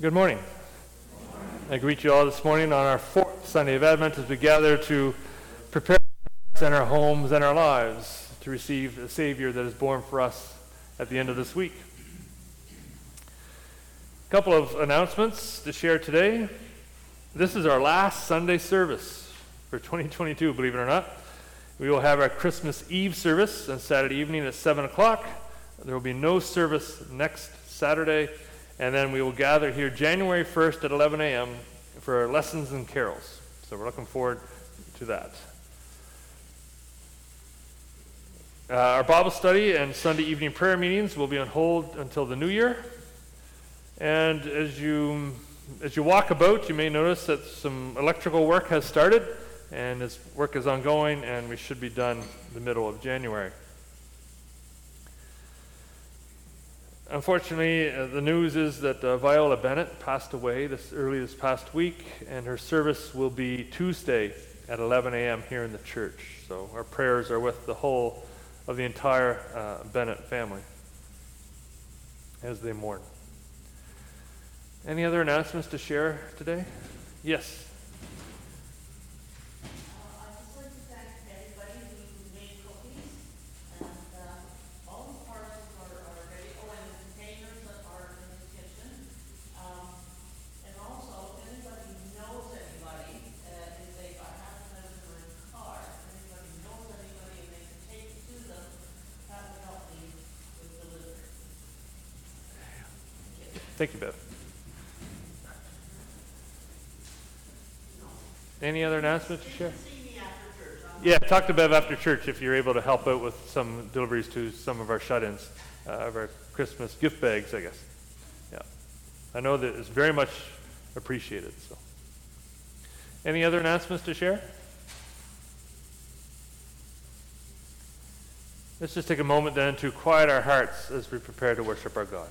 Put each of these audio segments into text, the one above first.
Good morning. I greet you all this morning on our fourth Sunday of Advent as we gather to prepare in our homes and our lives to receive the Savior that is born for us at the end of this week. A couple of announcements to share today. This is our last Sunday service for 2022, believe it or not. We will have our Christmas Eve service on Saturday evening at 7 o'clock. There will be no service next Saturday, and then we will gather here January 1st at 11 a.m. for lessons and carols. So we're looking forward to that. Uh, our Bible study and Sunday evening prayer meetings will be on hold until the new year. And as you as you walk about, you may notice that some electrical work has started, and this work is ongoing, and we should be done the middle of January. Unfortunately, uh, the news is that uh, Viola Bennett passed away this early this past week, and her service will be Tuesday at 11 a.m. here in the church. So our prayers are with the whole of the entire uh, Bennett family as they mourn. Any other announcements to share today? Yes. Thank you, Bev. Any other announcements to share? Yeah, talk to Bev after church if you're able to help out with some deliveries to some of our shut-ins uh, of our Christmas gift bags, I guess. Yeah, I know that it's very much appreciated. So, any other announcements to share? Let's just take a moment then to quiet our hearts as we prepare to worship our God.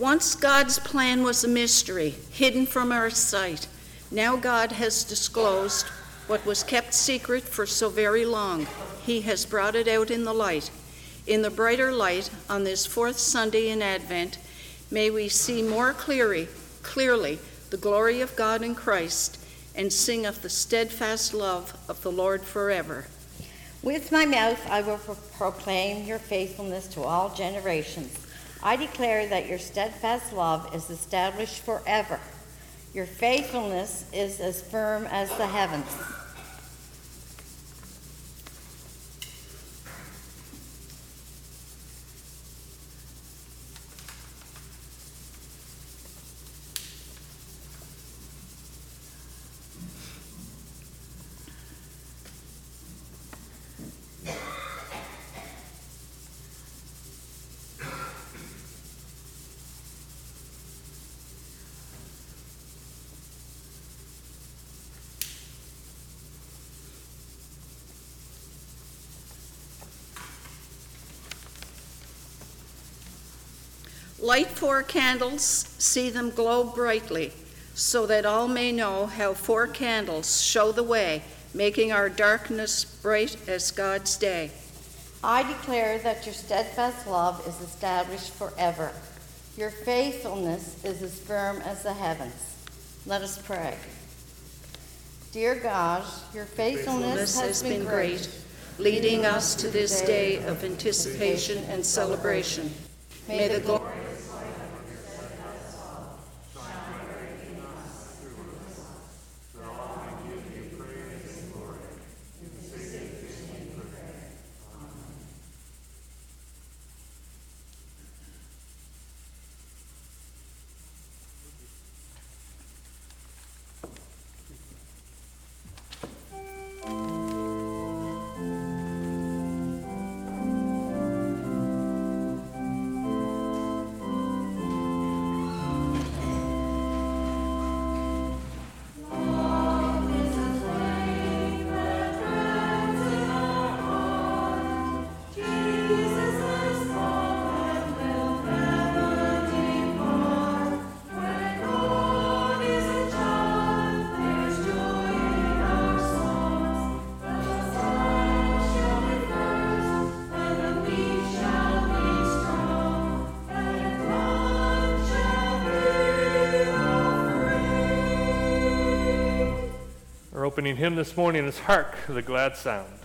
Once God's plan was a mystery, hidden from our sight. Now God has disclosed what was kept secret for so very long. He has brought it out in the light. In the brighter light, on this fourth Sunday in Advent, may we see more clearly, clearly the glory of God in Christ and sing of the steadfast love of the Lord forever. With my mouth I will pro- proclaim your faithfulness to all generations. I declare that your steadfast love is established forever. Your faithfulness is as firm as the heavens. Light four candles, see them glow brightly, so that all may know how four candles show the way, making our darkness bright as God's day. I declare that your steadfast love is established forever. Your faithfulness is as firm as the heavens. Let us pray. Dear God, your faithfulness, has, been great, leading us to this day of anticipation and celebration. May the glory opening hymn this morning is Hark, the Glad Sound.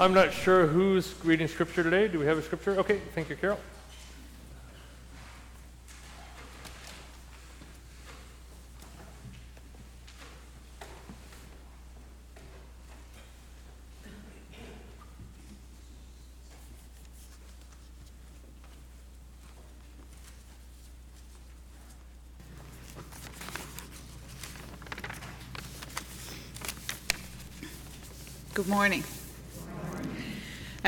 I'm not sure who's reading scripture today. Do we have a scripture? Okay, thank you, Carol. Good morning.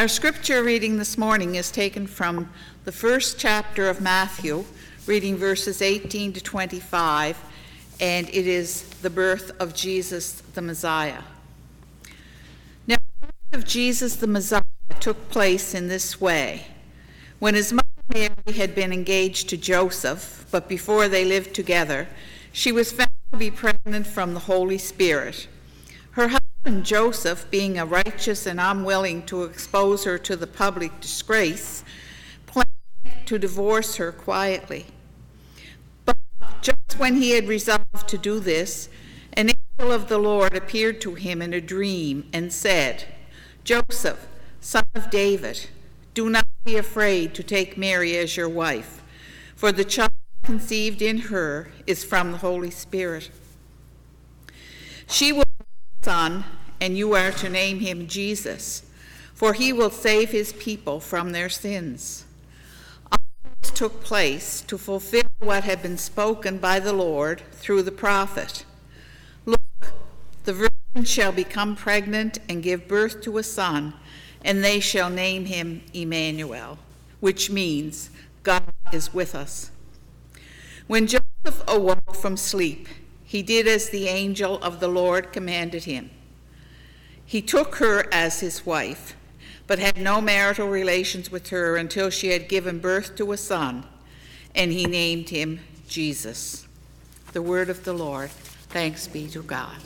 Our scripture reading this morning is taken from the first chapter of Matthew, reading verses 18 to 25, and it is the birth of Jesus the Messiah. Now, the birth of Jesus the Messiah took place in this way. When his mother Mary had been engaged to Joseph, but before they lived together, she was found to be pregnant from the Holy Spirit. Her and Joseph, being a righteous and unwilling to expose her to the public disgrace, planned to divorce her quietly. But just when he had resolved to do this, an angel of the Lord appeared to him in a dream and said, Joseph, son of David, do not be afraid to take Mary as your wife, for the child conceived in her is from the Holy Spirit. She will son, and you are to name him Jesus, for he will save his people from their sins. All this took place to fulfill what had been spoken by the Lord through the prophet. Look, the virgin shall become pregnant and give birth to a son, and they shall name him Emmanuel, which means God is with us. When Joseph awoke from sleep, he did as the angel of the Lord commanded him. He took her as his wife, but had no marital relations with her until she had given birth to a son, and he named him Jesus. The word of the Lord. Thanks be to God.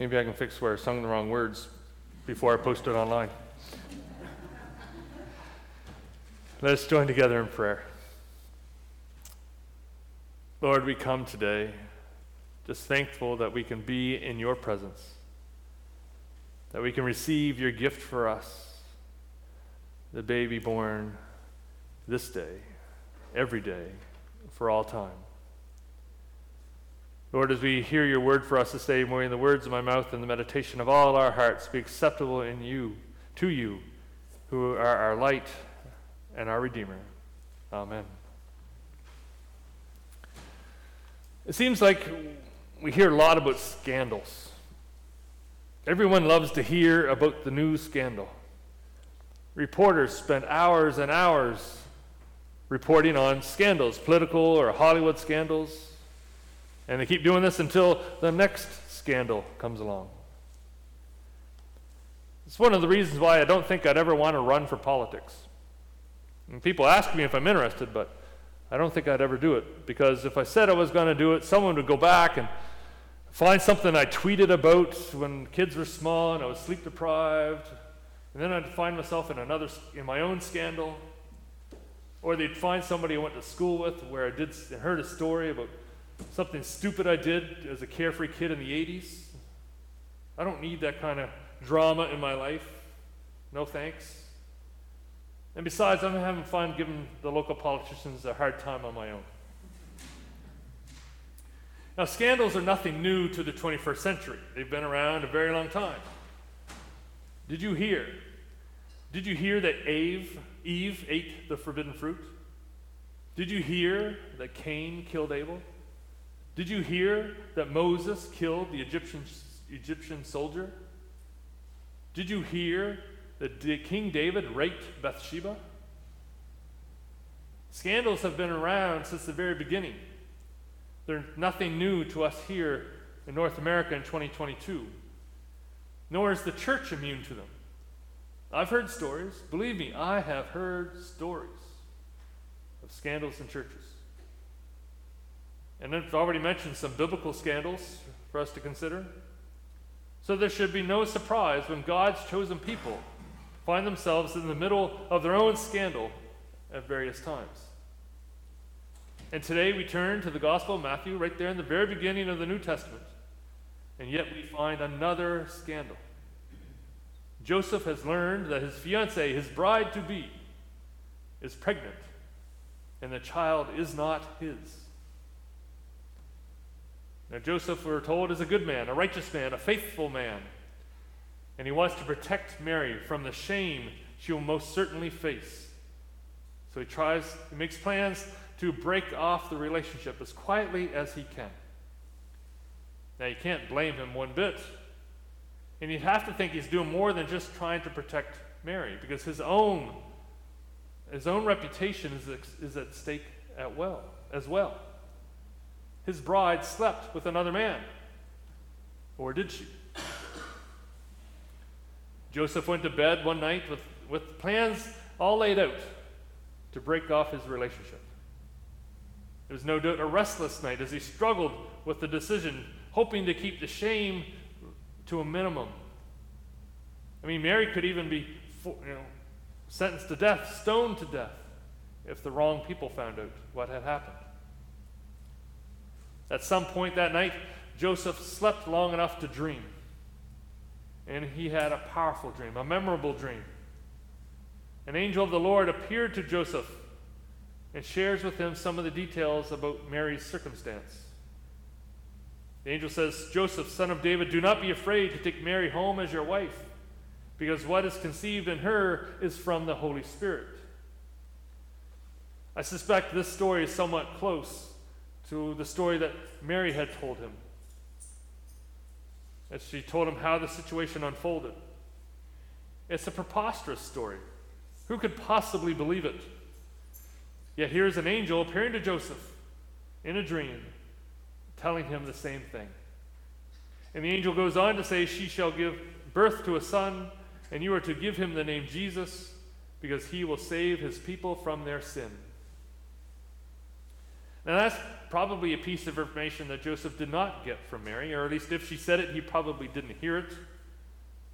Maybe I can fix where I sung the wrong words before I post it online. Let us join together in prayer. Lord, we come today just thankful that we can be in your presence, that we can receive your gift for us, the baby born this day, every day, for all time. Lord, as we hear your word for us this day, may the words of my mouth and the meditation of all our hearts be acceptable in you, to you, who are our light and our Redeemer. Amen. It seems like we hear a lot about scandals. Everyone loves to hear about the new scandal. Reporters spend hours and hours reporting on scandals, political or Hollywood scandals, and they keep doing this until the next scandal comes along. It's one of the reasons why I don't think I'd ever want to run for politics. And people ask me if I'm interested, but I don't think I'd ever do it because if I said I was going to do it, someone would go back and find something I tweeted about when kids were small and I was sleep deprived, and then I'd find myself in another in my own scandal, or they'd find somebody I went to school with where I did heard a story about something stupid I did as a carefree kid in the 80s. I don't need that kind of drama in my life. No thanks. And besides, I'm having fun giving the local politicians a hard time on my own. Now, scandals are nothing new to the 21st century. They've been around a very long time. Did you hear? Did you hear that Eve, Eve ate the forbidden fruit? Did you hear that Cain killed Abel? Did you hear that Moses killed the Egyptian, Egyptian soldier? Did you hear that King David raped Bathsheba? Scandals have been around since the very beginning. They're nothing new to us here in North America in 2022. Nor is the church immune to them. I've heard stories. Believe me, I have heard stories of scandals in churches. And I've already mentioned some biblical scandals for us to consider. So there should be no surprise when God's chosen people find themselves in the middle of their own scandal at various times. And today we turn to the Gospel of Matthew, right there in the very beginning of the New Testament. And yet we find another scandal. Joseph has learned that his fiancee, his bride to be, is pregnant, and the child is not his. Now, Joseph, we're told, is a good man, a righteous man, a faithful man. And he wants to protect Mary from the shame she will most certainly face. So he tries, he makes plans to break off the relationship as quietly as he can. Now, you can't blame him one bit. And you'd have to think he's doing more than just trying to protect Mary, because his own, his own reputation is, is at stake at well, as well. His bride slept with another man. Or did she? Joseph went to bed one night with, with plans all laid out to break off his relationship. It was no doubt a restless night as he struggled with the decision, hoping to keep the shame to a minimum. I mean, Mary could even be you know, sentenced to death, stoned to death, if the wrong people found out what had happened. At some point that night, Joseph slept long enough to dream. And he had a powerful dream, a memorable dream. An angel of the Lord appeared to Joseph and shares with him some of the details about Mary's circumstance. The angel says, Joseph, son of David, do not be afraid to take Mary home as your wife, because what is conceived in her is from the Holy Spirit. I suspect this story is somewhat close to the story that Mary had told him. As she told him how the situation unfolded. It's a preposterous story. Who could possibly believe it? Yet here is an angel appearing to Joseph in a dream, telling him the same thing. And the angel goes on to say, She shall give birth to a son, and you are to give him the name Jesus, because he will save his people from their sin. Now, that's probably a piece of information that Joseph did not get from Mary, or at least if she said it, he probably didn't hear it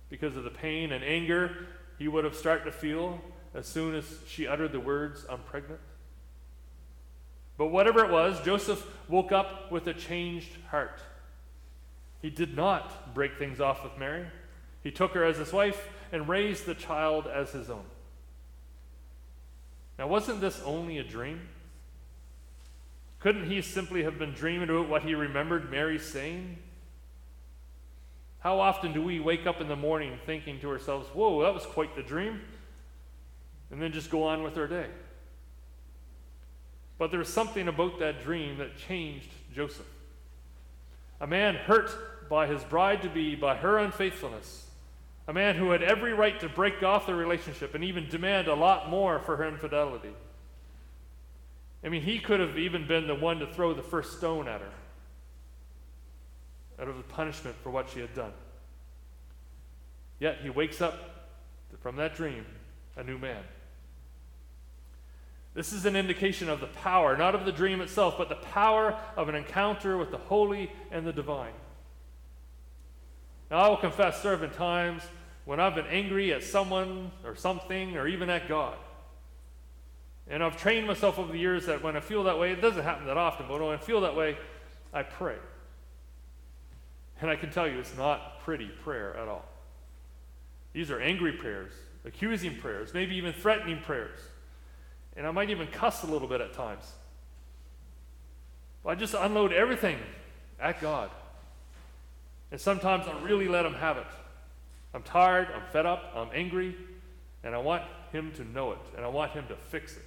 because of the pain and anger he would have started to feel as soon as she uttered the words, I'm pregnant. But whatever it was, Joseph woke up with a changed heart. He did not break things off with Mary. He took her as his wife and raised the child as his own. Now, wasn't this only a dream? Couldn't he simply have been dreaming about what he remembered Mary saying? How often do we wake up in the morning thinking to ourselves, whoa, that was quite the dream? And then just go on with our day. But there was something about that dream that changed Joseph. A man hurt by his bride to be, by her unfaithfulness. A man who had every right to break off the relationship and even demand a lot more for her infidelity. I mean, he could have even been the one to throw the first stone at her out of the punishment for what she had done. Yet he wakes up from that dream a new man. This is an indication of the power, not of the dream itself, but the power of an encounter with the holy and the divine. Now, I will confess, there have been times when I've been angry at someone or something or even at God. And I've trained myself over the years that when I feel that way, it doesn't happen that often, but when I feel that way, I pray. And I can tell you, it's not pretty prayer at all. These are angry prayers, accusing prayers, maybe even threatening prayers. And I might even cuss a little bit at times. But I just unload everything at God. And sometimes I really let Him have it. I'm tired, I'm fed up, I'm angry, and I want Him to know it, and I want Him to fix it.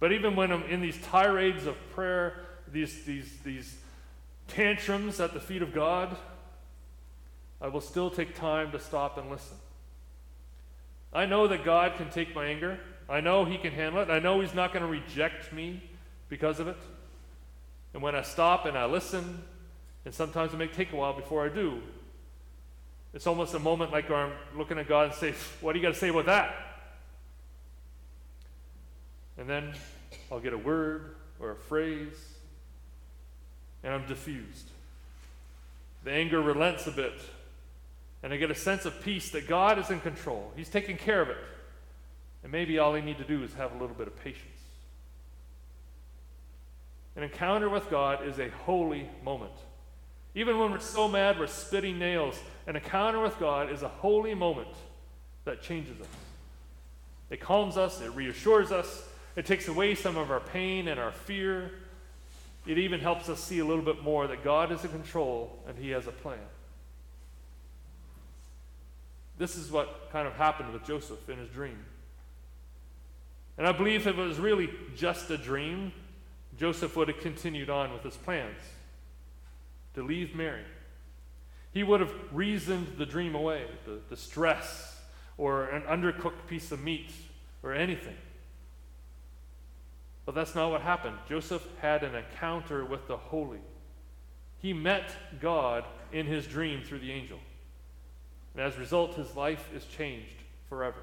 But even when I'm in these tirades of prayer, these, these, these tantrums at the feet of God, I will still take time to stop and listen. I know that God can take my anger. I know He can handle it. I know He's not going to reject me because of it. And when I stop and I listen, and sometimes it may take a while before I do, it's almost a moment like I'm looking at God and say, What do you got to say about that? And then I'll get a word or a phrase, and I'm diffused. The anger relents a bit, and I get a sense of peace that God is in control. He's taking care of it. And maybe all I need to do is have a little bit of patience. An encounter with God is a holy moment. Even when we're so mad we're spitting nails, an encounter with God is a holy moment that changes us. It calms us, it reassures us, it takes away some of our pain and our fear. It even helps us see a little bit more that God is in control and He has a plan. This is what kind of happened with Joseph in his dream. And I believe if it was really just a dream, Joseph would have continued on with his plans to leave Mary. He would have reasoned the dream away, the, the stress, or an undercooked piece of meat, or anything. But that's not what happened. Joseph had an encounter with the holy. He met God in his dream through the angel. And as a result, his life is changed forever.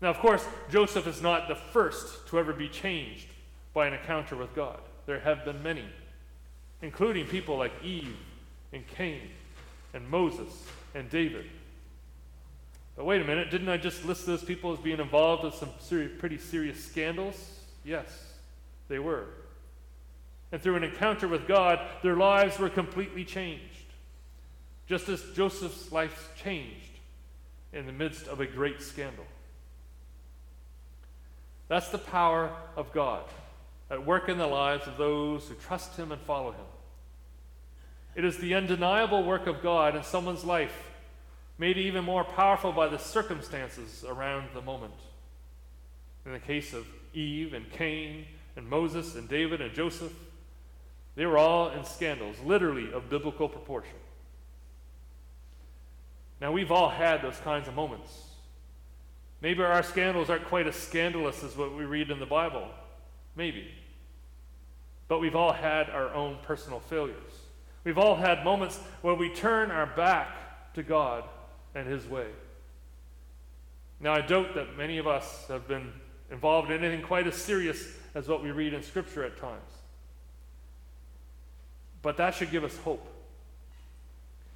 Now, of course, Joseph is not the first to ever be changed by an encounter with God. There have been many, including people like Eve and Cain and Moses and David. But wait a minute, didn't I just list those people as being involved with some seri- pretty serious scandals? Yes, they were. And through an encounter with God, their lives were completely changed just as Joseph's life changed in the midst of a great scandal. That's the power of God at work in the lives of those who trust Him and follow Him. It is the undeniable work of God in someone's life, made even more powerful by the circumstances around the moment. In the case of Eve and Cain and Moses and David and Joseph, they were all in scandals, literally of biblical proportion. Now, we've all had those kinds of moments. Maybe our scandals aren't quite as scandalous as what we read in the Bible. Maybe. But we've all had our own personal failures. We've all had moments where we turn our back to God and His way. Now, I doubt that many of us have been involved in anything quite as serious as what we read in Scripture at times. But that should give us hope.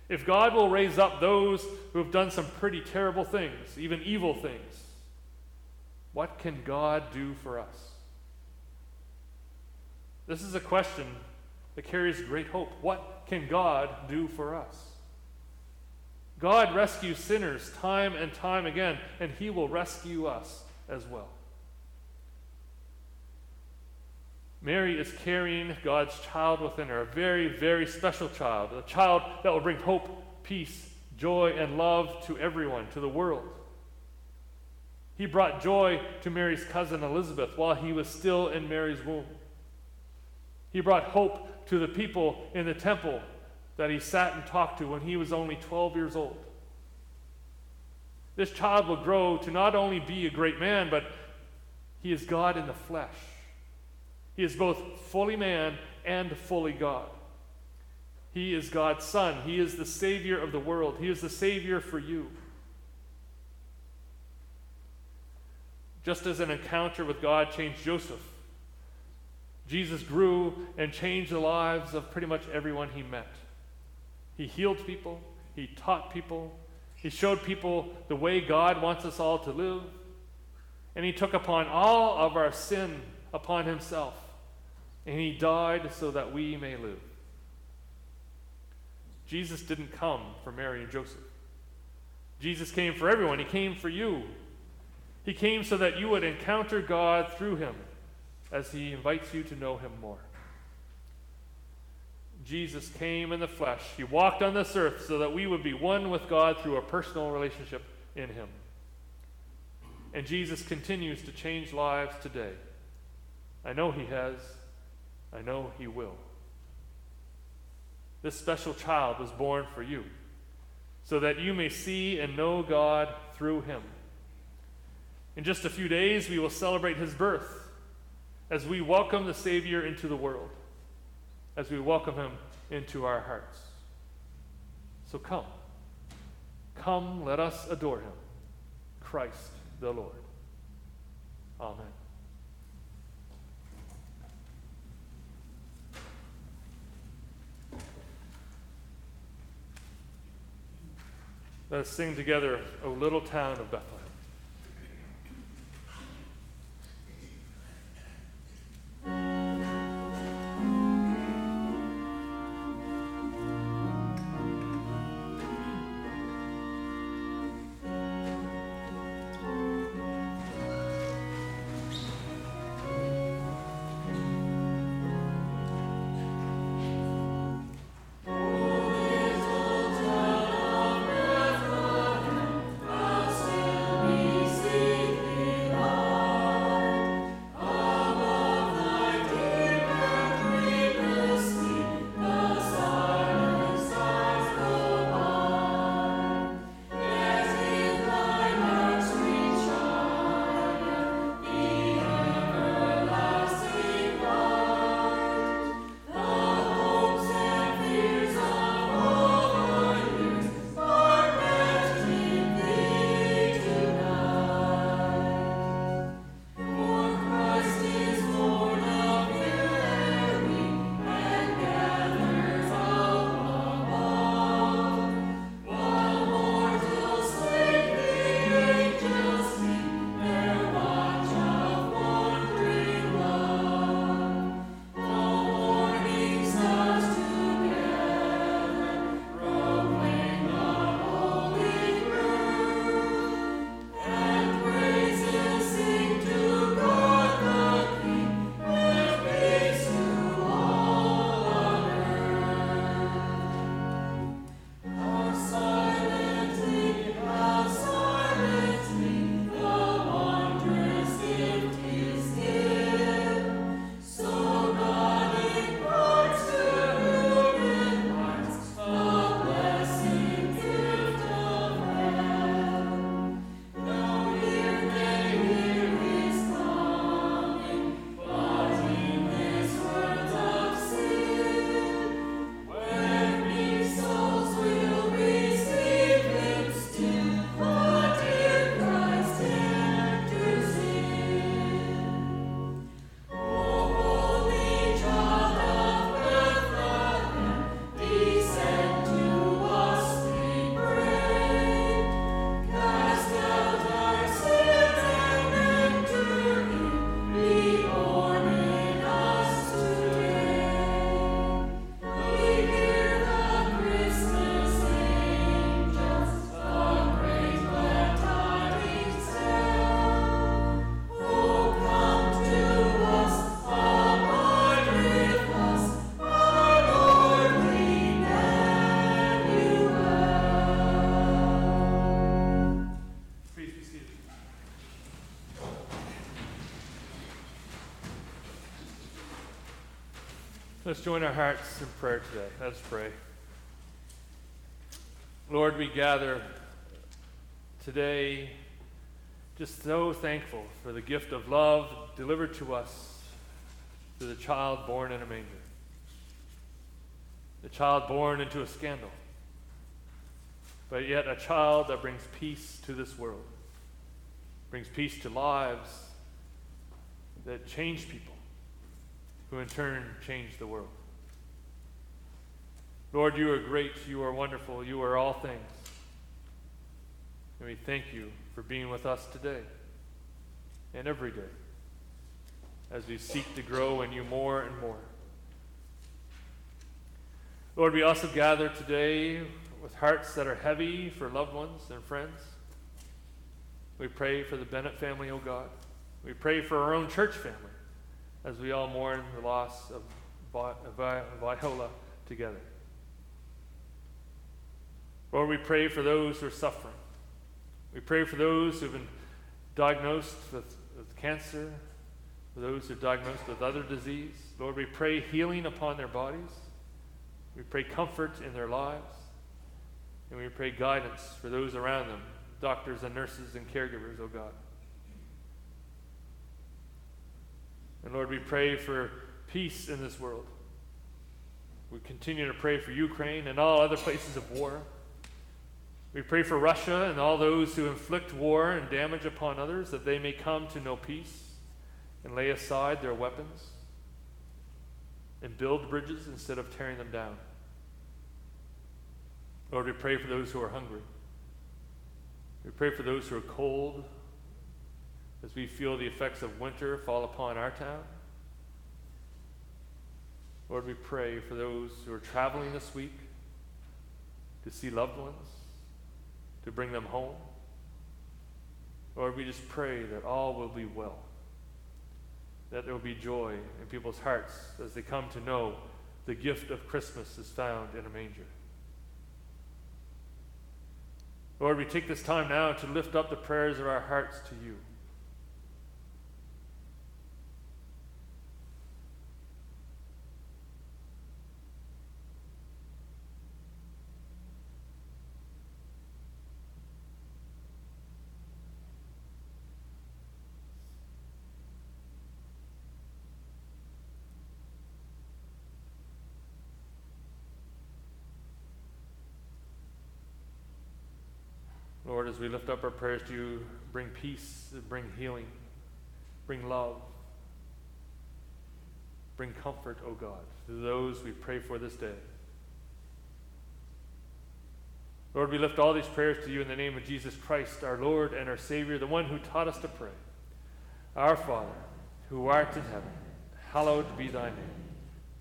If God will raise up those who have done some pretty terrible things, even evil things, what can God do for us? This is a question that carries great hope. What can God do for us? God rescues sinners time and time again, and He will rescue us as well. Mary is carrying God's child within her, a very, very special child, a child that will bring hope, peace, joy, and love to everyone, to the world. He brought joy to Mary's cousin Elizabeth while he was still in Mary's womb. He brought hope to the people in the temple that he sat and talked to when he was only 12 years old. This child will grow to not only be a great man, but he is God in the flesh. He is both fully man and fully God. He is God's Son. He is the Savior of the world. He is the Savior for you. Just as an encounter with God changed Joseph, Jesus grew and changed the lives of pretty much everyone he met. He healed people, he taught people, he showed people the way God wants us all to live, and he took upon all of our sin upon himself, and he died so that we may live. Jesus didn't come for Mary and Joseph. Jesus came for everyone. He came for you. He came so that you would encounter God through him as he invites you to know him more. Jesus came in the flesh. He walked on this earth so that we would be one with God through a personal relationship in him. And Jesus continues to change lives today. I know he has. I know he will. This special child was born for you so that you may see and know God through him. In just a few days, we will celebrate his birth as we welcome the Savior into the world, as we welcome him into our hearts. So come. Come, let us adore him, Christ the Lord. Amen. Let us sing together, O little town of Bethlehem. Let's join our hearts in prayer today. Let's pray. Lord, we gather today just so thankful for the gift of love delivered to us through the child born in a manger, the child born into a scandal, but yet a child that brings peace to this world, brings peace to lives that change people who in turn changed the world. Lord, you are great, you are wonderful, you are all things. And we thank you for being with us today and every day as we seek to grow in you more and more. Lord, we also gather today with hearts that are heavy for loved ones and friends. We pray for the Bennett family, O oh God. We pray for our own church family as we all mourn the loss of Viola together. Lord, we pray for those who are suffering. We pray for those who have been diagnosed with, with cancer, for those who are diagnosed with other disease. Lord, we pray healing upon their bodies. We pray comfort in their lives. And we pray guidance for those around them, doctors and nurses and caregivers, oh God. And Lord, we pray for peace in this world. We continue to pray for Ukraine and all other places of war. We pray for Russia and all those who inflict war and damage upon others that they may come to know peace and lay aside their weapons and build bridges instead of tearing them down. Lord, we pray for those who are hungry. We pray for those who are cold as we feel the effects of winter fall upon our town. Lord, we pray for those who are traveling this week to see loved ones, to bring them home. Lord, we just pray that all will be well, that there will be joy in people's hearts as they come to know the gift of Christmas is found in a manger. Lord, we take this time now to lift up the prayers of our hearts to you. As we lift up our prayers to you, bring peace, bring healing, bring love, bring comfort, O God, to those we pray for this day. Lord, we lift all these prayers to you in the name of Jesus Christ, our Lord and our Savior, the one who taught us to pray. Our Father, who art in heaven, hallowed be thy name.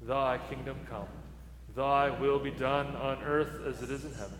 Thy kingdom come, thy will be done on earth as it is in heaven.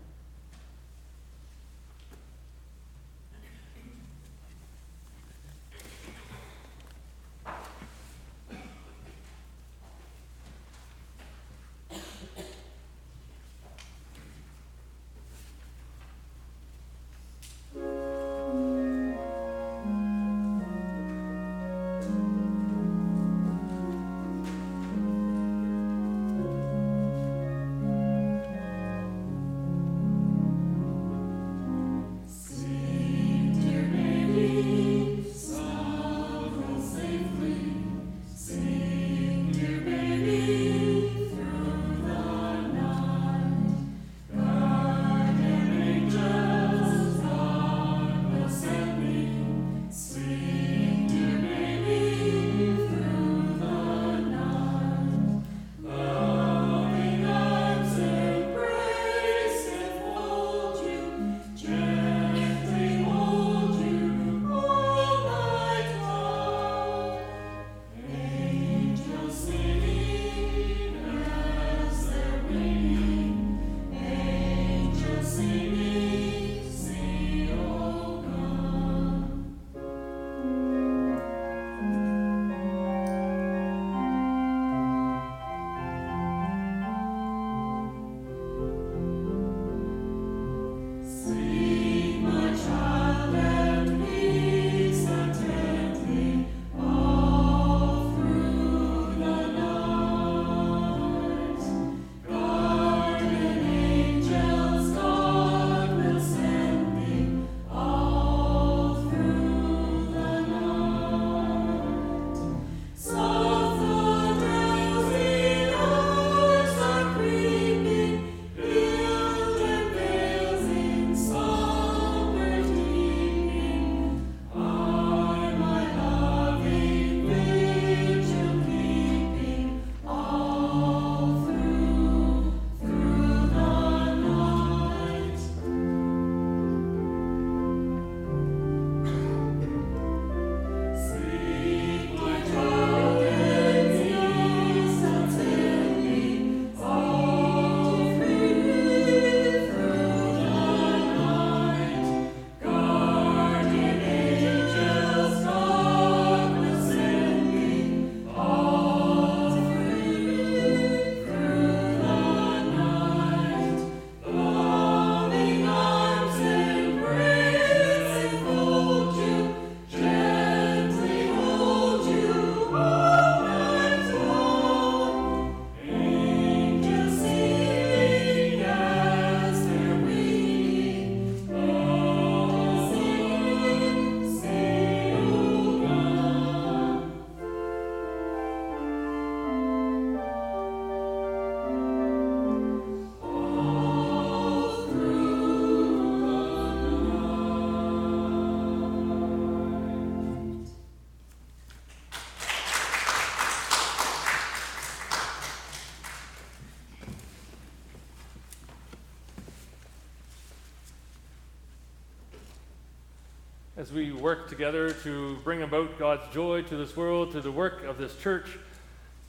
As we work together to bring about God's joy to this world, to the work of this church,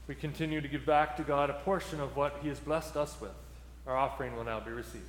we continue to give back to God a portion of what He has blessed us with. Our offering will now be received.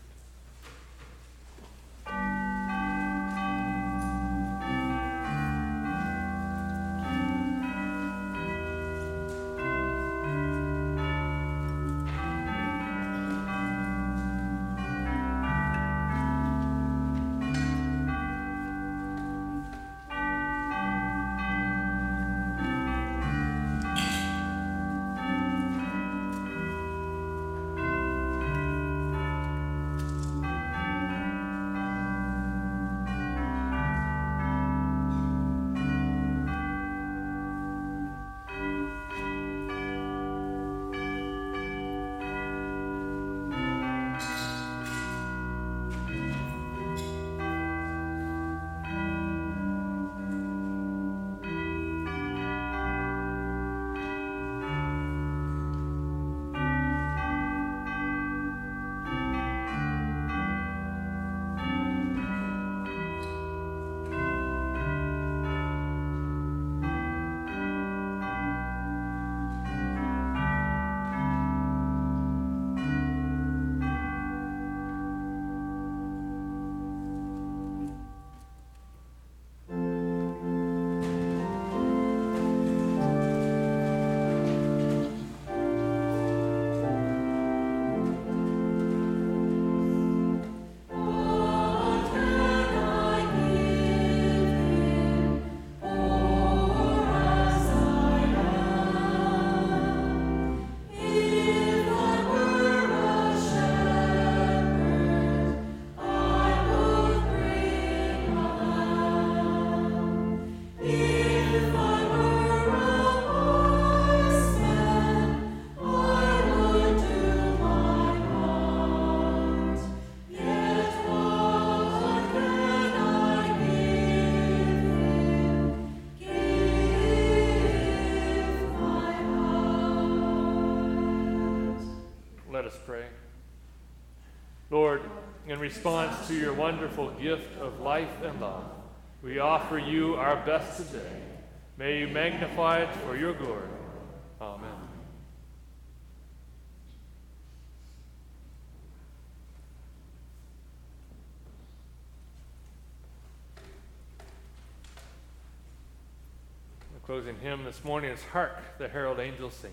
Response to your wonderful gift of life and love, we offer you our best today. May you magnify it for your glory. Amen. The closing hymn this morning is Hark, the Herald Angels Sing.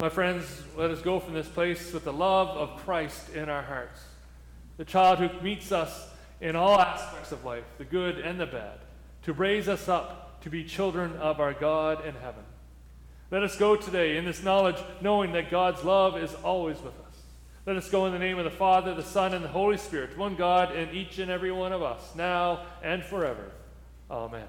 My friends, let us go from this place with the love of Christ in our hearts. The child who meets us in all aspects of life, the good and the bad, to raise us up to be children of our God in heaven. Let us go today in this knowledge, knowing that God's love is always with us. Let us go in the name of the Father, the Son, and the Holy Spirit, one God in each and every one of us, now and forever. Amen.